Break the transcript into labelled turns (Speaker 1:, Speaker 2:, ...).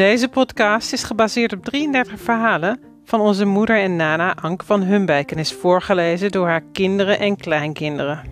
Speaker 1: Deze podcast is gebaseerd op 33 verhalen van onze moeder en nana Anke van Humbijk en is voorgelezen door haar kinderen en kleinkinderen.